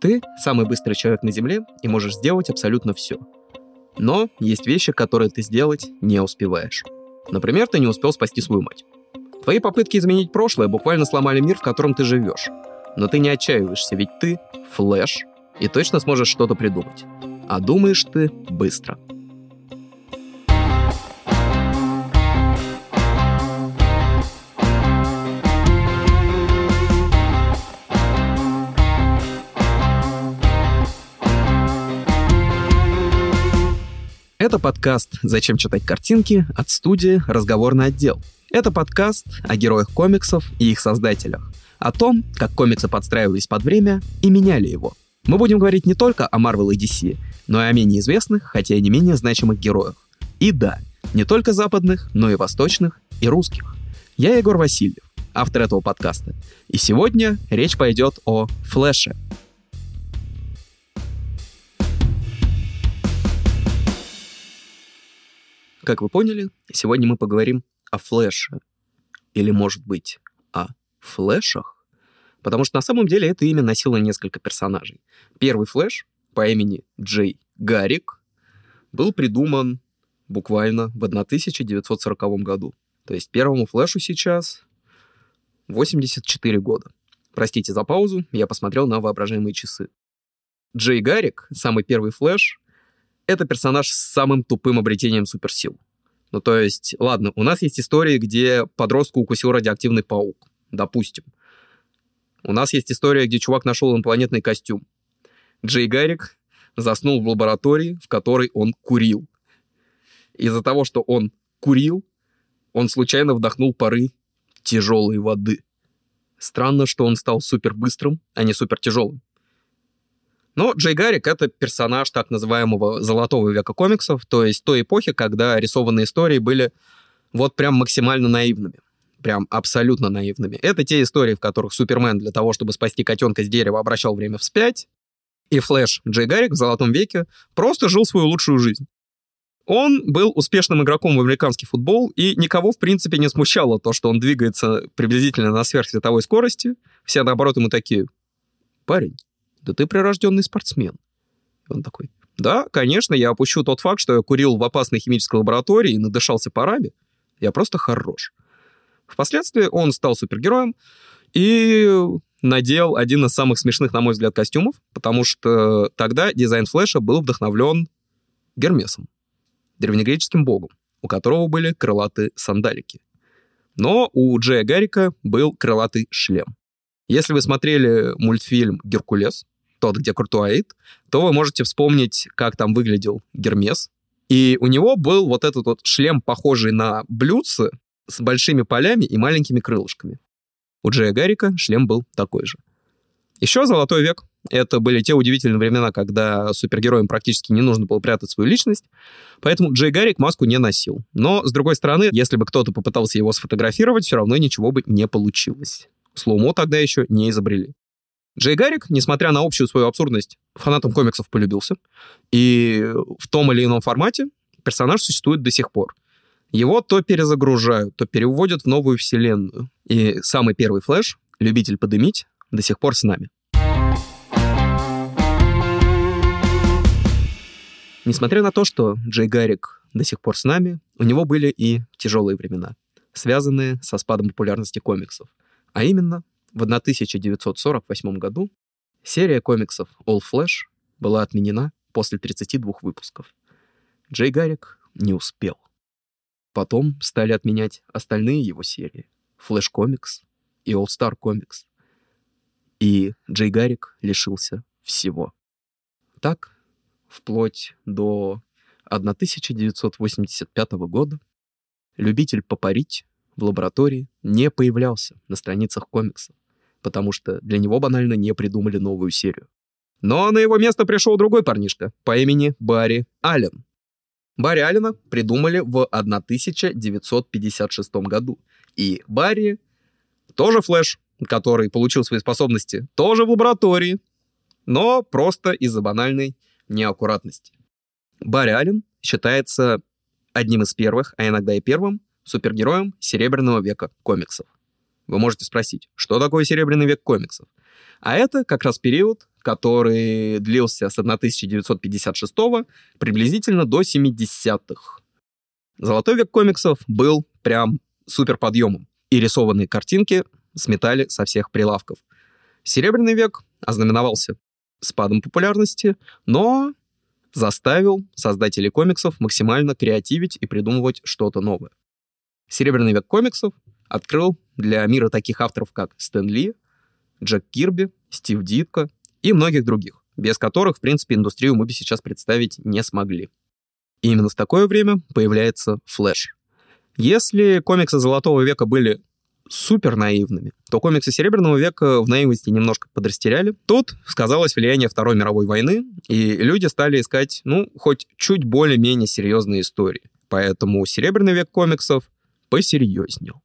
Ты самый быстрый человек на Земле и можешь сделать абсолютно все. Но есть вещи, которые ты сделать не успеваешь. Например, ты не успел спасти свою мать. Твои попытки изменить прошлое буквально сломали мир, в котором ты живешь. Но ты не отчаиваешься, ведь ты — флэш, и точно сможешь что-то придумать. А думаешь ты быстро. Это подкаст «Зачем читать картинки» от студии «Разговорный отдел». Это подкаст о героях комиксов и их создателях, о том, как комиксы подстраивались под время и меняли его. Мы будем говорить не только о Marvel и DC, но и о менее известных, хотя и не менее значимых героях. И да, не только западных, но и восточных и русских. Я Егор Васильев, автор этого подкаста. И сегодня речь пойдет о Флэше — Как вы поняли, сегодня мы поговорим о флеше. Или, может быть, о флешах. Потому что на самом деле это имя носило несколько персонажей. Первый флеш по имени Джей Гарик был придуман буквально в 1940 году. То есть первому флешу сейчас 84 года. Простите за паузу, я посмотрел на воображаемые часы. Джей Гарик, самый первый флеш, это персонаж с самым тупым обретением суперсил. Ну, то есть, ладно, у нас есть истории, где подростку укусил радиоактивный паук, допустим. У нас есть история, где чувак нашел инопланетный костюм. Джей Гарик заснул в лаборатории, в которой он курил. Из-за того, что он курил, он случайно вдохнул пары тяжелой воды. Странно, что он стал супер быстрым, а не супер тяжелым. Но Джей Гаррик — это персонаж так называемого золотого века комиксов, то есть той эпохи, когда рисованные истории были вот прям максимально наивными. Прям абсолютно наивными. Это те истории, в которых Супермен для того, чтобы спасти котенка с дерева, обращал время вспять. И Флэш Джей Гаррик в Золотом веке просто жил свою лучшую жизнь. Он был успешным игроком в американский футбол, и никого, в принципе, не смущало то, что он двигается приблизительно на сверхсветовой скорости. Все, наоборот, ему такие, парень, да ты прирожденный спортсмен. Он такой, да, конечно, я опущу тот факт, что я курил в опасной химической лаборатории и надышался парами. Я просто хорош. Впоследствии он стал супергероем и надел один из самых смешных, на мой взгляд, костюмов, потому что тогда дизайн Флэша был вдохновлен Гермесом, древнегреческим богом, у которого были крылатые сандалики. Но у Джея Гаррика был крылатый шлем. Если вы смотрели мультфильм «Геркулес», тот, где Куртуаид, то вы можете вспомнить, как там выглядел Гермес. И у него был вот этот вот шлем, похожий на блюдце, с большими полями и маленькими крылышками. У Джея Гаррика шлем был такой же. Еще «Золотой век» — это были те удивительные времена, когда супергероям практически не нужно было прятать свою личность, поэтому Джей Гаррик маску не носил. Но, с другой стороны, если бы кто-то попытался его сфотографировать, все равно ничего бы не получилось. Слоумо тогда еще не изобрели. Джей Гаррик, несмотря на общую свою абсурдность, фанатам комиксов полюбился. И в том или ином формате персонаж существует до сих пор. Его то перезагружают, то переводят в новую вселенную. И самый первый Флэш, любитель подымить, до сих пор с нами. Несмотря на то, что Джей Гаррик до сих пор с нами, у него были и тяжелые времена, связанные со спадом популярности комиксов. А именно, в 1948 году серия комиксов All Flash была отменена после 32 выпусков. Джей Гаррик не успел. Потом стали отменять остальные его серии Flash Comics и All Star Comics. И Джей Гаррик лишился всего. Так, вплоть до 1985 года любитель попарить в лаборатории не появлялся на страницах комиксов, потому что для него банально не придумали новую серию. Но на его место пришел другой парнишка по имени Барри Аллен. Барри Аллена придумали в 1956 году. И Барри тоже Флэш, который получил свои способности тоже в лаборатории, но просто из-за банальной неаккуратности. Барри Аллен считается одним из первых, а иногда и первым, супергероем Серебряного века комиксов. Вы можете спросить, что такое Серебряный век комиксов? А это как раз период, который длился с 1956 приблизительно до 70-х. Золотой век комиксов был прям супер подъемом, и рисованные картинки сметали со всех прилавков. Серебряный век ознаменовался спадом популярности, но заставил создателей комиксов максимально креативить и придумывать что-то новое. Серебряный век комиксов открыл для мира таких авторов, как Стэн Ли, Джек Кирби, Стив Дитко и многих других, без которых, в принципе, индустрию мы бы сейчас представить не смогли. И именно в такое время появляется Флэш. Если комиксы Золотого века были супер наивными, то комиксы Серебряного века в наивности немножко подрастеряли. Тут сказалось влияние Второй мировой войны, и люди стали искать, ну, хоть чуть более-менее серьезные истории. Поэтому Серебряный век комиксов посерьезнел.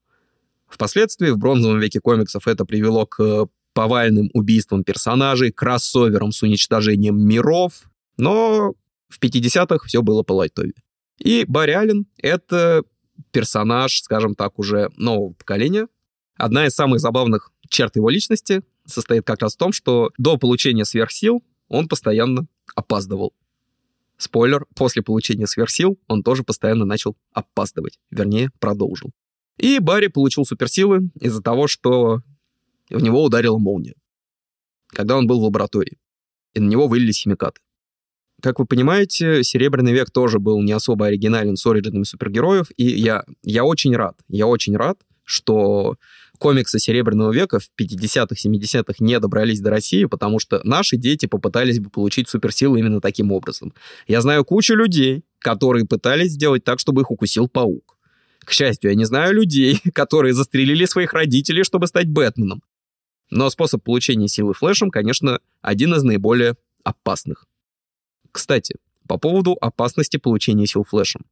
Впоследствии в бронзовом веке комиксов это привело к повальным убийствам персонажей, кроссоверам с уничтожением миров, но в 50-х все было по лайтове. И Барри Аллен — это персонаж, скажем так, уже нового поколения. Одна из самых забавных черт его личности состоит как раз в том, что до получения сверхсил он постоянно опаздывал. Спойлер, после получения сверхсил он тоже постоянно начал опаздывать, вернее, продолжил. И Барри получил суперсилы из-за того, что в него ударила молния, когда он был в лаборатории, и на него вылились химикаты. Как вы понимаете, Серебряный век тоже был не особо оригинален с оригинами супергероев, и я, я очень рад, я очень рад, что комиксы Серебряного века в 50-х, 70-х не добрались до России, потому что наши дети попытались бы получить суперсилы именно таким образом. Я знаю кучу людей, которые пытались сделать так, чтобы их укусил паук. К счастью, я не знаю людей, которые застрелили своих родителей, чтобы стать Бэтменом. Но способ получения силы флешем, конечно, один из наиболее опасных. Кстати, по поводу опасности получения сил флешем.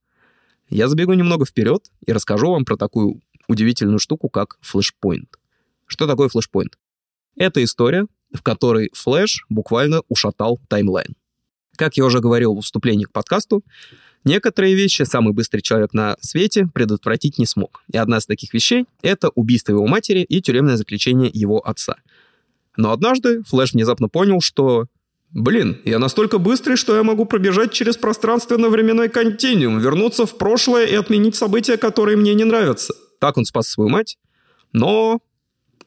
Я забегу немного вперед и расскажу вам про такую удивительную штуку, как Flashpoint. Что такое Flashpoint? Это история, в которой флэш буквально ушатал timeline. Как я уже говорил в вступлении к подкасту, некоторые вещи самый быстрый человек на свете предотвратить не смог. И одна из таких вещей — это убийство его матери и тюремное заключение его отца. Но однажды Флэш внезапно понял, что Блин, я настолько быстрый, что я могу пробежать через пространственно-временной континуум, вернуться в прошлое и отменить события, которые мне не нравятся. Так он спас свою мать, но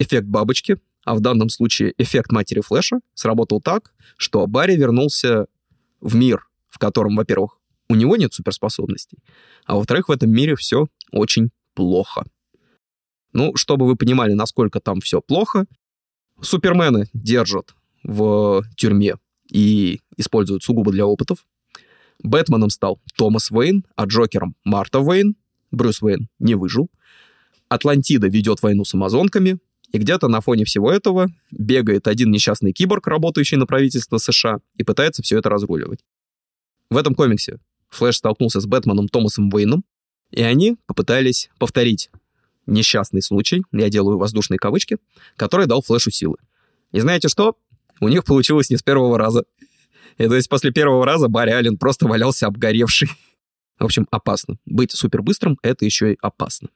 эффект бабочки, а в данном случае эффект матери Флэша, сработал так, что Барри вернулся в мир, в котором, во-первых, у него нет суперспособностей, а во-вторых, в этом мире все очень плохо. Ну, чтобы вы понимали, насколько там все плохо, Супермена держат в тюрьме и используют сугубо для опытов. Бэтменом стал Томас Уэйн, а Джокером Марта Уэйн. Брюс Уэйн не выжил. Атлантида ведет войну с амазонками, и где-то на фоне всего этого бегает один несчастный киборг, работающий на правительство США, и пытается все это разруливать. В этом комиксе Флэш столкнулся с Бэтменом Томасом Уэйном, и они попытались повторить несчастный случай, я делаю воздушные кавычки, который дал Флэшу силы. И знаете что? У них получилось не с первого раза. И то есть после первого раза Барри Аллен просто валялся обгоревший. В общем, опасно. Быть супербыстрым — это еще и опасно.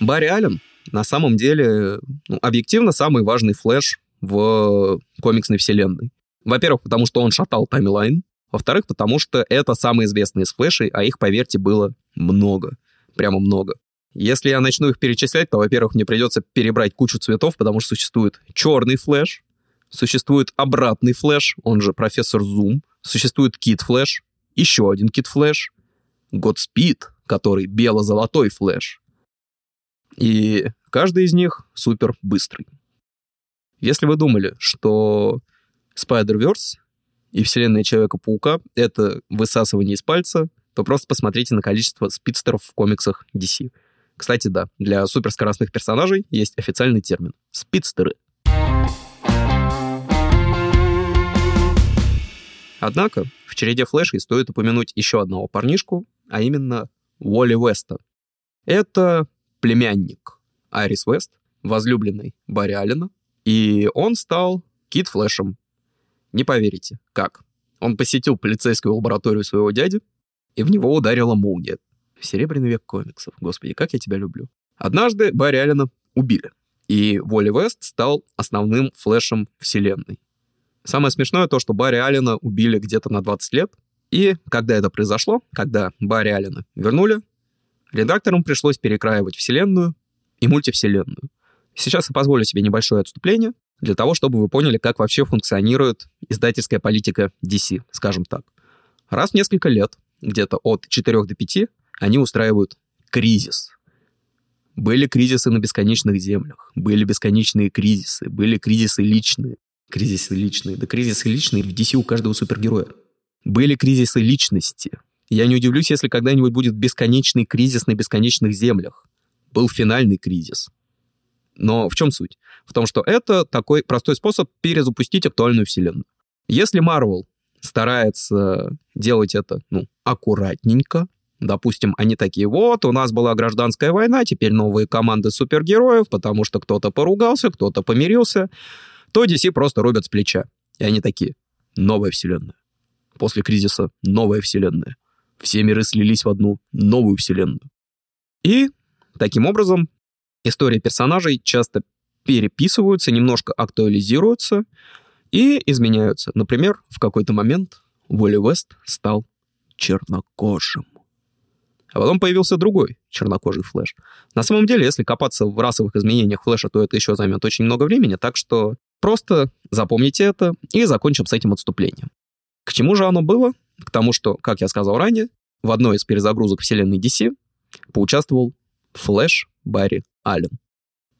Барри Аллен на самом деле ну, объективно самый важный флэш в комиксной вселенной. Во-первых, потому что он шатал таймлайн. Во-вторых, потому что это самый известный из флешей, а их, поверьте, было много. Прямо много. Если я начну их перечислять, то, во-первых, мне придется перебрать кучу цветов, потому что существует черный флеш, существует обратный флеш, он же профессор Зум, существует кит флеш, еще один кит флеш, Годспид, который бело-золотой флеш. И каждый из них супер быстрый. Если вы думали, что Spider-Verse и вселенная Человека-паука — это высасывание из пальца, то просто посмотрите на количество спидстеров в комиксах DC. Кстати, да, для суперскоростных персонажей есть официальный термин — спидстеры. Однако в череде флешей стоит упомянуть еще одного парнишку, а именно Уолли Веста. Это племянник Айрис Вест, возлюбленный Барри Аллена, и он стал Кит Флэшем. Не поверите, как? Он посетил полицейскую лабораторию своего дяди, и в него ударила молния. Серебряный век комиксов. Господи, как я тебя люблю. Однажды Барри Аллена убили. и Воли Вест стал основным флешем вселенной. Самое смешное то, что Барри Аллена убили где-то на 20 лет, и когда это произошло, когда Барри Аллена вернули, редакторам пришлось перекраивать вселенную и мультивселенную. Сейчас я позволю себе небольшое отступление для того, чтобы вы поняли, как вообще функционирует издательская политика DC, скажем так. Раз в несколько лет, где-то от 4 до 5, они устраивают кризис. Были кризисы на бесконечных землях, были бесконечные кризисы, были кризисы личные. Кризисы личные. Да кризисы личные в DC у каждого супергероя. Были кризисы личности. Я не удивлюсь, если когда-нибудь будет бесконечный кризис на бесконечных землях. Был финальный кризис. Но в чем суть? В том, что это такой простой способ перезапустить актуальную вселенную. Если Marvel старается делать это, ну, аккуратненько, Допустим, они такие, вот, у нас была гражданская война, теперь новые команды супергероев, потому что кто-то поругался, кто-то помирился, то DC просто рубят с плеча. И они такие, новая вселенная. После кризиса новая вселенная. Все миры слились в одну новую вселенную. И таким образом истории персонажей часто переписываются, немножко актуализируются и изменяются. Например, в какой-то момент Уолли Вест стал чернокожим. А потом появился другой чернокожий Флэш. На самом деле, если копаться в расовых изменениях Флэша, то это еще займет очень много времени, так что просто запомните это и закончим с этим отступлением. К чему же оно было? К тому, что, как я сказал ранее, в одной из перезагрузок вселенной DC поучаствовал Флэш Барри Аллен.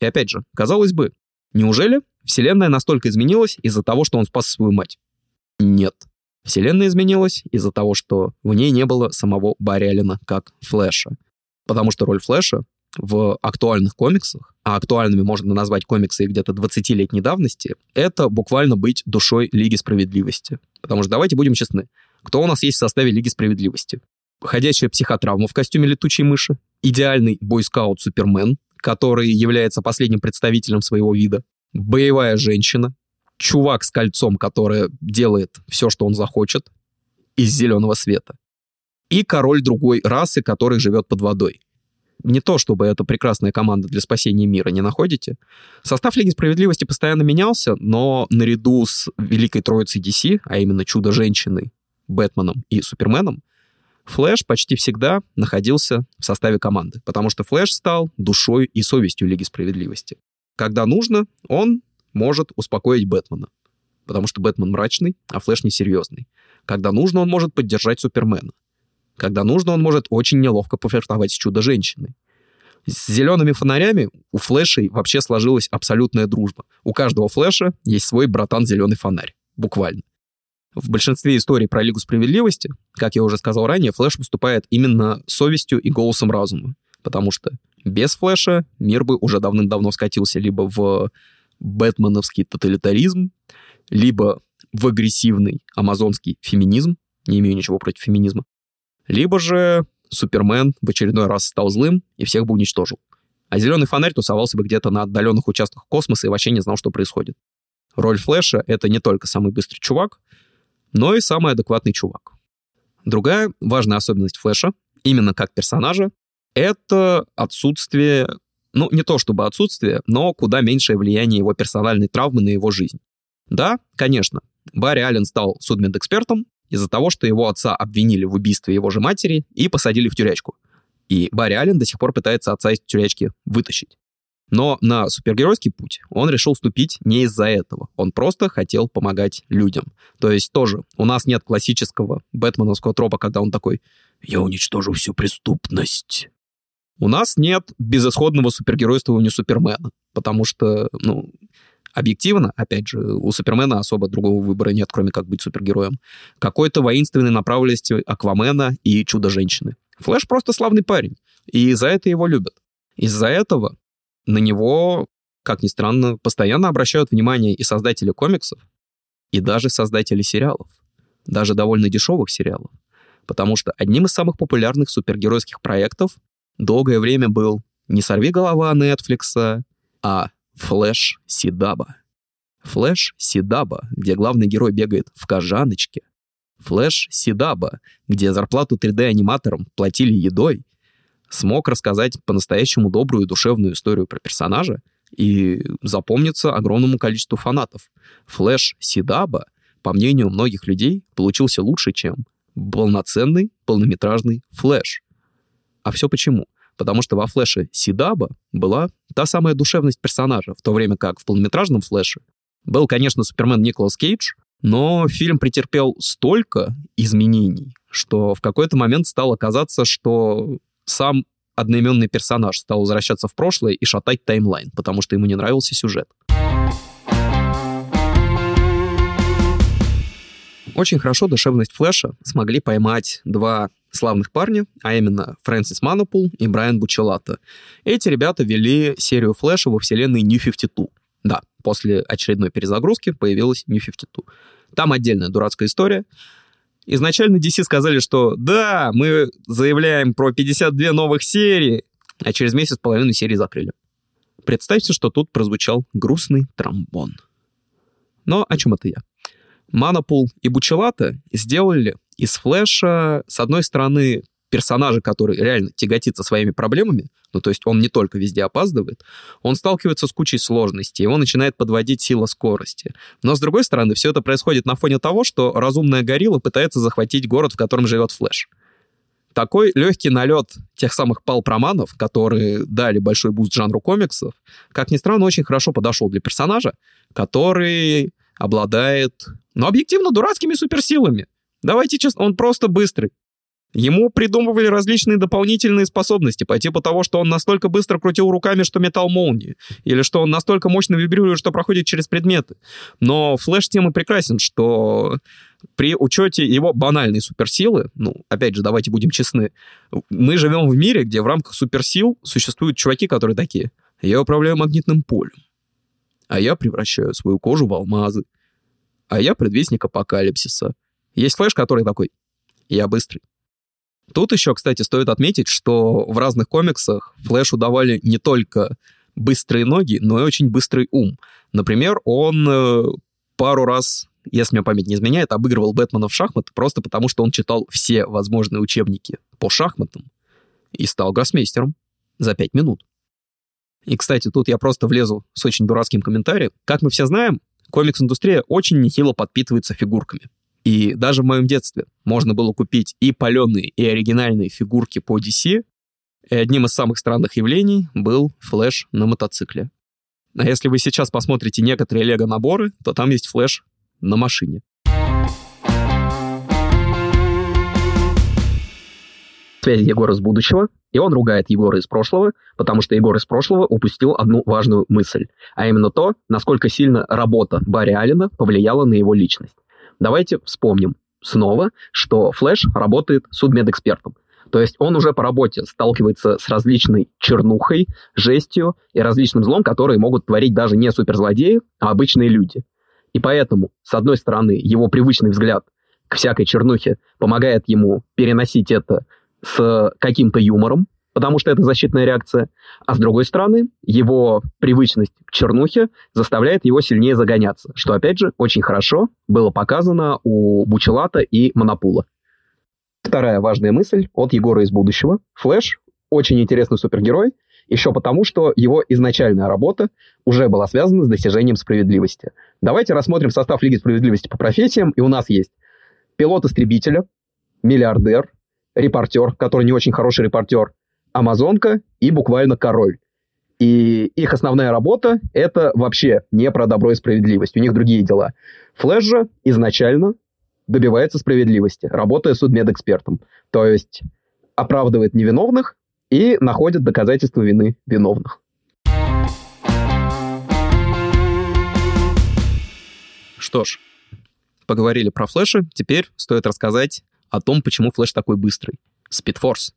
И опять же, казалось бы, неужели вселенная настолько изменилась из-за того, что он спас свою мать? Нет. Вселенная изменилась из-за того, что в ней не было самого Барри Аллена как Флэша. Потому что роль Флэша в актуальных комиксах, а актуальными можно назвать комиксы где-то 20-летней давности, это буквально быть душой Лиги Справедливости. Потому что давайте будем честны, кто у нас есть в составе Лиги Справедливости? Ходячая психотравма в костюме летучей мыши, идеальный бойскаут Супермен, который является последним представителем своего вида, боевая женщина, чувак с кольцом, который делает все, что он захочет, из зеленого света, и король другой расы, который живет под водой. Не то, чтобы это прекрасная команда для спасения мира, не находите? Состав Лиги Справедливости постоянно менялся, но наряду с Великой Троицей DC, а именно Чудо-женщиной, Бэтменом и Суперменом, Флэш почти всегда находился в составе команды, потому что Флэш стал душой и совестью Лиги Справедливости. Когда нужно, он может успокоить Бэтмена, потому что Бэтмен мрачный, а Флэш несерьезный. Когда нужно, он может поддержать Супермена. Когда нужно, он может очень неловко пофлиртовать с Чудо-женщиной. С зелеными фонарями у Флэшей вообще сложилась абсолютная дружба. У каждого Флэша есть свой братан зеленый фонарь. Буквально. В большинстве историй про Лигу Справедливости, как я уже сказал ранее, Флэш выступает именно совестью и голосом разума. Потому что без Флэша мир бы уже давным-давно скатился либо в бэтменовский тоталитаризм, либо в агрессивный амазонский феминизм, не имею ничего против феминизма, либо же Супермен в очередной раз стал злым и всех бы уничтожил. А зеленый фонарь тусовался бы где-то на отдаленных участках космоса и вообще не знал, что происходит. Роль Флэша — это не только самый быстрый чувак, но и самый адекватный чувак. Другая важная особенность Флэша, именно как персонажа, это отсутствие, ну, не то чтобы отсутствие, но куда меньшее влияние его персональной травмы на его жизнь. Да, конечно, Барри Аллен стал судмедэкспертом из-за того, что его отца обвинили в убийстве его же матери и посадили в тюрячку. И Барри Аллен до сих пор пытается отца из тюрячки вытащить. Но на супергеройский путь он решил ступить не из-за этого. Он просто хотел помогать людям. То есть тоже у нас нет классического бэтменовского тропа, когда он такой «Я уничтожу всю преступность». У нас нет безысходного супергеройствования Супермена, потому что, ну, объективно, опять же, у Супермена особо другого выбора нет, кроме как быть супергероем. Какой-то воинственной направленности Аквамена и Чудо-женщины. Флэш просто славный парень, и за это его любят. Из-за этого на него, как ни странно, постоянно обращают внимание и создатели комиксов, и даже создатели сериалов, даже довольно дешевых сериалов. Потому что одним из самых популярных супергеройских проектов долгое время был не «Сорвиголова» Netflix, а «Флэш Сидаба». «Флэш Сидаба», где главный герой бегает в кожаночке. «Флэш Сидаба», где зарплату 3D-аниматорам платили едой, смог рассказать по-настоящему добрую и душевную историю про персонажа, и запомнится огромному количеству фанатов. Флэш CW, по мнению многих людей, получился лучше, чем полноценный полнометражный Флэш. А все почему? Потому что во Флэше CW была та самая душевность персонажа, в то время как в полнометражном Флэше был, конечно, Супермен Николас Кейдж, но фильм претерпел столько изменений, что в какой-то момент стало казаться, что сам одноименный персонаж стал возвращаться в прошлое и шатать таймлайн, потому что ему не нравился сюжет. Очень хорошо душевность Флэша смогли поймать два славных парня, а именно Фрэнсис Манапул и Брайан Бучелата. Эти ребята вели серию Флэша во вселенной New 52. Да, после очередной перезагрузки появилась New 52. Там отдельная дурацкая история. Изначально DC сказали, что да, мы заявляем про 52 новых серии, а через месяц половину серии закрыли. Представьте, что тут прозвучал грустный тромбон. Но о чем это я? Манапул и Бучелата сделали из Флэша, с одной стороны, персонажа, который реально тяготится своими проблемами, ну, то есть он не только везде опаздывает, он сталкивается с кучей сложностей, его начинает подводить сила скорости. Но, с другой стороны, все это происходит на фоне того, что разумная горилла пытается захватить город, в котором живет Флэш. Такой легкий налет тех самых pulp-романов, которые дали большой boost жанру комиксов, как ни странно, очень хорошо подошел для персонажа, который обладает, ну, объективно дурацкими суперсилами. Давайте честно, он просто быстрый. Ему придумывали различные дополнительные способности по типу того, что он настолько быстро крутил руками, что метал молнии, или что он настолько мощно вибрирует, что проходит через предметы. Но флэш тем и прекрасен, что при учете его банальной суперсилы, ну, опять же, давайте будем честны, мы живем в мире, где в рамках суперсил существуют чуваки, которые такие, я управляю магнитным полем, а я превращаю свою кожу в алмазы, а я предвестник апокалипсиса. Есть флэш, который такой, я быстрый. Тут еще, кстати, стоит отметить, что в разных комиксах Флэшу давали не только быстрые ноги, но и очень быстрый ум. Например, он э, пару раз, если мне память не изменяет, обыгрывал Бэтмена в шахматы просто потому, что он читал все возможные учебники по шахматам и стал гроссмейстером за пять минут. И, кстати, тут я просто влезу с очень дурацким комментарием. Как мы все знаем, комикс-индустрия очень нехило подпитывается фигурками. И даже в моем детстве можно было купить и паленые, и оригинальные фигурки по DC. И одним из самых странных явлений был флэш на мотоцикле. А если вы сейчас посмотрите некоторые лего-наборы, то там есть флэш на машине. Связь Егора из будущего, и он ругает Егора из прошлого, потому что Егор из прошлого упустил одну важную мысль, а именно то, насколько сильно работа Барри Аллена повлияла на его личность. Давайте вспомним снова, что Флэш работает судмедэкспертом. То есть он уже по работе сталкивается с различной чернухой, жестью и различным злом, которые могут творить даже не суперзлодеи, а обычные люди. И поэтому, с одной стороны, его привычный взгляд к всякой чернухе помогает ему переносить это с каким-то юмором, потому что это защитная реакция. А с другой стороны, его привычность к чернухе заставляет его сильнее загоняться, что, опять же, очень хорошо было показано у Бучелата и Монопула. Вторая важная мысль от Егора из будущего. Флэш – очень интересный супергерой, еще потому, что его изначальная работа уже была связана с достижением справедливости. Давайте рассмотрим состав Лиги справедливости по профессиям, и у нас есть пилот истребителя, миллиардер, репортер, который не очень хороший репортер, амазонка и буквально король. И их основная работа — это вообще не про добро и справедливость. У них другие дела. Флэш же изначально добивается справедливости, работая судмедэкспертом. То есть оправдывает невиновных и находит доказательства вины виновных. Что ж, поговорили про Флэша, теперь стоит рассказать о том, почему Флэш такой быстрый. Спидфорс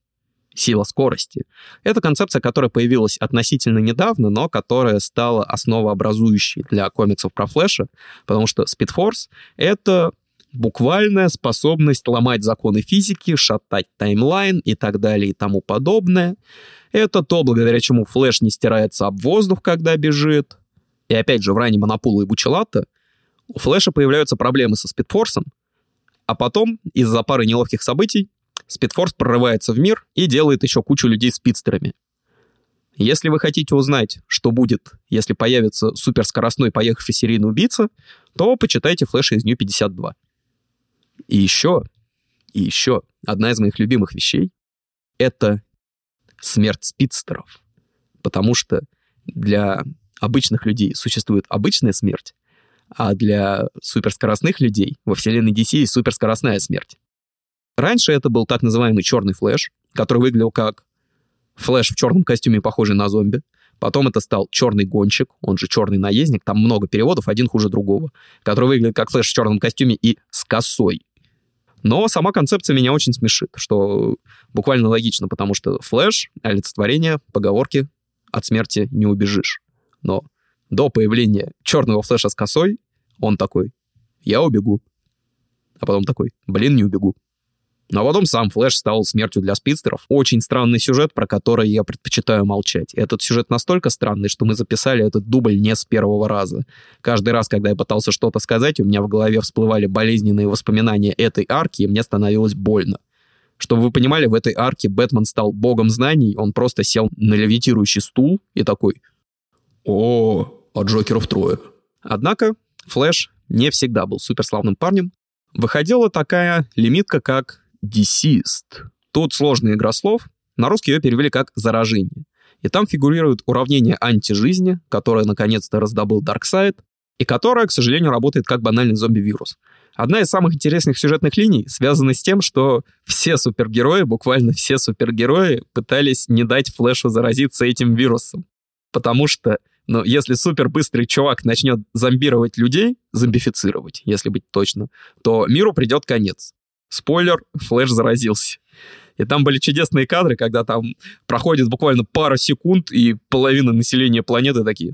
сила скорости. Это концепция, которая появилась относительно недавно, но которая стала основообразующей для комиксов про Флэша, потому что Speed Force — это буквальная способность ломать законы физики, шатать таймлайн и так далее и тому подобное. Это то, благодаря чему Флэш не стирается об воздух, когда бежит. И опять же, в раннем Монопула и Бучелата у Флэша появляются проблемы со Спидфорсом, а потом, из-за пары неловких событий, Спидфорс прорывается в мир и делает еще кучу людей спидстерами. Если вы хотите узнать, что будет, если появится суперскоростной поехавший серийный убийца, то почитайте флеши из New 52. И еще, и еще одна из моих любимых вещей — это смерть спидстеров. Потому что для обычных людей существует обычная смерть, а для суперскоростных людей во вселенной DC есть суперскоростная смерть. Раньше это был так называемый черный флэш, который выглядел как флэш в черном костюме, похожий на зомби. Потом это стал черный гонщик, он же черный наездник, там много переводов, один хуже другого, который выглядит как флэш в черном костюме и с косой. Но сама концепция меня очень смешит, что буквально логично, потому что флэш — олицетворение поговорки «от смерти не убежишь». Но до появления черного флэша с косой он такой «я убегу». А потом такой «блин, не убегу». Ну а потом сам Флэш стал смертью для спидстеров. Очень странный сюжет, про который я предпочитаю молчать. Этот сюжет настолько странный, что мы записали этот дубль не с первого раза. Каждый раз, когда я пытался что-то сказать, у меня в голове всплывали болезненные воспоминания этой арки, и мне становилось больно. Чтобы вы понимали, в этой арке Бэтмен стал богом знаний, он просто сел на левитирующий стул и такой «О, а Джокеров трое». Однако Флэш не всегда был суперславным парнем. Выходила такая лимитка, как Deceased. Тут сложный игра слов. На русский ее перевели как «заражение». И там фигурирует уравнение антижизни, которое наконец-то раздобыл Дарксайд, и которая, к сожалению, работает как банальный зомби-вирус. Одна из самых интересных сюжетных линий связана с тем, что все супергерои, буквально все супергерои, пытались не дать Флэшу заразиться этим вирусом. Потому что, ну, если супербыстрый чувак начнет зомбировать людей, зомбифицировать, если быть точно, то миру придет конец. Спойлер, Флэш заразился. И там были чудесные кадры, когда там проходит буквально пара секунд, и половина населения планеты такие...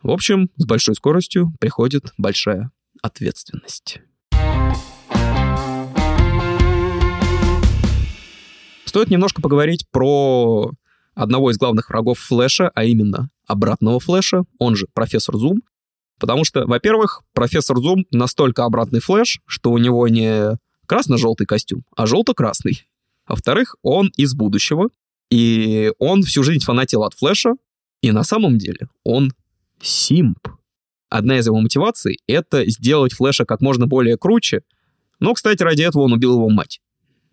В общем, с большой скоростью приходит большая ответственность. Стоит немножко поговорить про одного из главных врагов Флэша, а именно обратного Флэша, он же профессор Зум, Потому что, во-первых, профессор Зум настолько обратный флэш, что у него не красно-желтый костюм, а желто-красный. Во-вторых, он из будущего, и он всю жизнь фанател от флэша, и на самом деле он симп. Одна из его мотиваций — это сделать флэша как можно более круче, но, кстати, ради этого он убил его мать.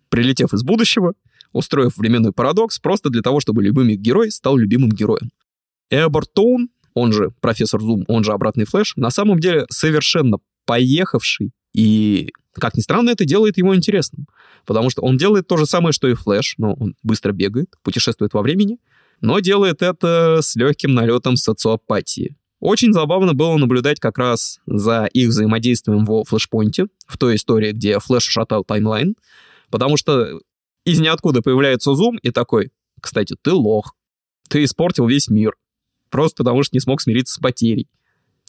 Прилетев из будущего, устроив временной парадокс, просто для того, чтобы любимый герой стал любимым героем. Эобард Тоун он же профессор Зум, он же обратный флэш, на самом деле совершенно поехавший и как ни странно, это делает его интересным. Потому что он делает то же самое, что и Флэш, но он быстро бегает, путешествует во времени, но делает это с легким налетом социопатии. Очень забавно было наблюдать как раз за их взаимодействием во флешпоинте, в той истории, где Флэш шатал таймлайн, потому что из ниоткуда появляется Зум и такой, кстати, ты лох, ты испортил весь мир, просто потому что не смог смириться с потерей.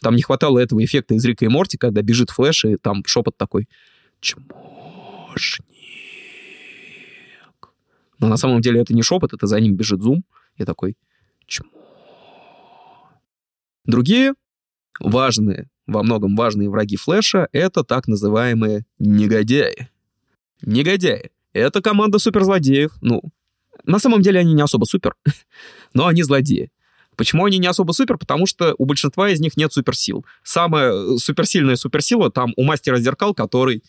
Там не хватало этого эффекта из Рика и Морти, когда бежит Флэш, и там шепот такой «Чмошник». Но на самом деле это не шепот, это за ним бежит зум, и такой «Чмо». Другие важные, во многом важные враги Флэша — это так называемые негодяи. Негодяи — это команда суперзлодеев. Ну, на самом деле они не особо супер, но они злодеи. Почему они не особо супер? Потому что у большинства из них нет суперсил. Самая э, суперсильная суперсила там у мастера зеркал, который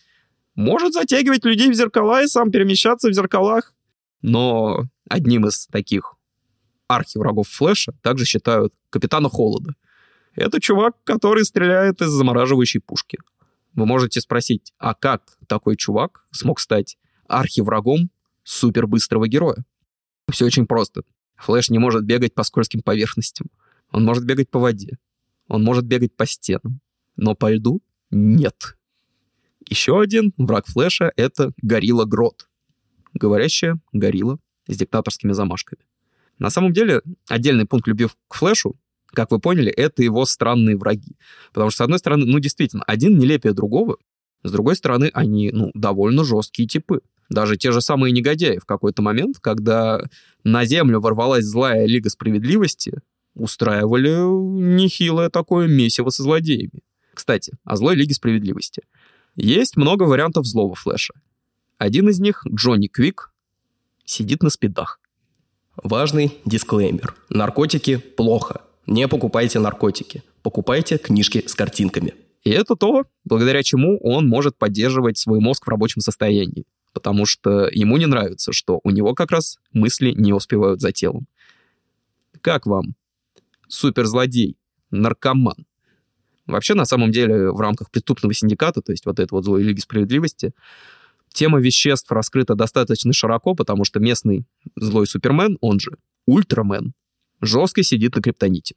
может затягивать людей в зеркала и сам перемещаться в зеркалах. Но одним из таких архиврагов Флэша также считают Капитана Холода. Это чувак, который стреляет из замораживающей пушки. Вы можете спросить, а как такой чувак смог стать архиврагом супербыстрого героя? Все очень просто. Флэш не может бегать по скользким поверхностям. Он может бегать по воде. Он может бегать по стенам. Но по льду нет. Еще один враг Флэша — это горилла Грот. Говорящая горилла с диктаторскими замашками. На самом деле, отдельный пункт любви к Флэшу, как вы поняли, это его странные враги. Потому что, с одной стороны, ну, действительно, один нелепее другого, с другой стороны, они, ну, довольно жесткие типы. Даже те же самые негодяи в какой-то момент, когда на Землю ворвалась злая Лига Справедливости, устраивали нехилое такое месиво со злодеями. Кстати, о злой Лиге Справедливости. Есть много вариантов злого Флэша. Один из них — Джонни Квик, сидит на спидах. Важный дисклеймер. Наркотики плохо. Не покупайте наркотики. Покупайте книжки с картинками. И это то, благодаря чему он может поддерживать свой мозг в рабочем состоянии. Потому что ему не нравится, что у него как раз мысли не успевают за телом. Как вам? Суперзлодей, наркоман. Вообще, на самом деле, в рамках преступного синдиката, то есть вот этой вот злой лиги справедливости, тема веществ раскрыта достаточно широко, потому что местный злой супермен, он же ультрамен, жестко сидит на криптоните.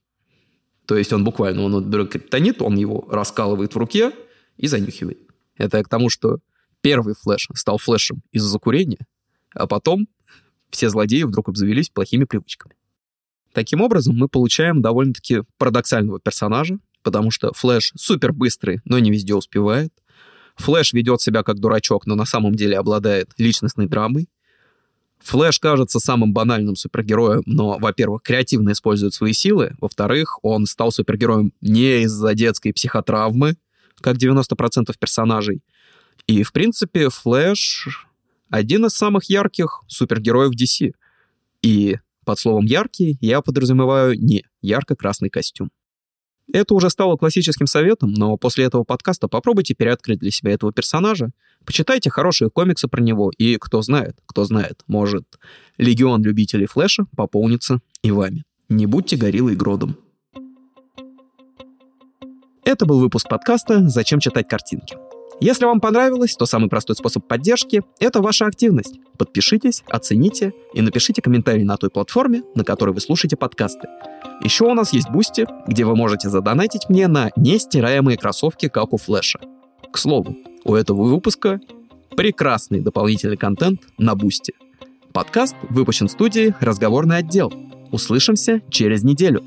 То есть он буквально, он берет криптонит, он его раскалывает в руке и занюхивает. Это к тому, что первый флэш стал флэшем из-за курения, а потом все злодеи вдруг обзавелись плохими привычками. Таким образом, мы получаем довольно-таки парадоксального персонажа, потому что Флэш супер быстрый, но не везде успевает. Флэш ведет себя как дурачок, но на самом деле обладает личностной драмой. Флэш кажется самым банальным супергероем, но, во-первых, креативно использует свои силы, во-вторых, он стал супергероем не из-за детской психотравмы, как 90% персонажей. И, в принципе, Флэш один из самых ярких супергероев DC. И под словом «яркий» я подразумеваю не ярко-красный костюм. Это уже стало классическим советом, но после этого подкаста попробуйте переоткрыть для себя этого персонажа, почитайте хорошие комиксы про него, и кто знает, кто знает, может, легион любителей Флэша пополнится и вами. Не будьте гориллой гродом. Это был выпуск подкаста «Зачем читать картинки?». Если вам понравилось, то самый простой способ поддержки — это ваша активность. Подпишитесь, оцените и напишите комментарий на той платформе, на которой вы слушаете подкасты. Еще у нас есть Бусти, где вы можете задонатить мне на нестираемые кроссовки, как у Флэша. К слову, у этого выпуска прекрасный дополнительный контент на Бусти. Подкаст выпущен в студии «Разговорный отдел». Услышимся через неделю.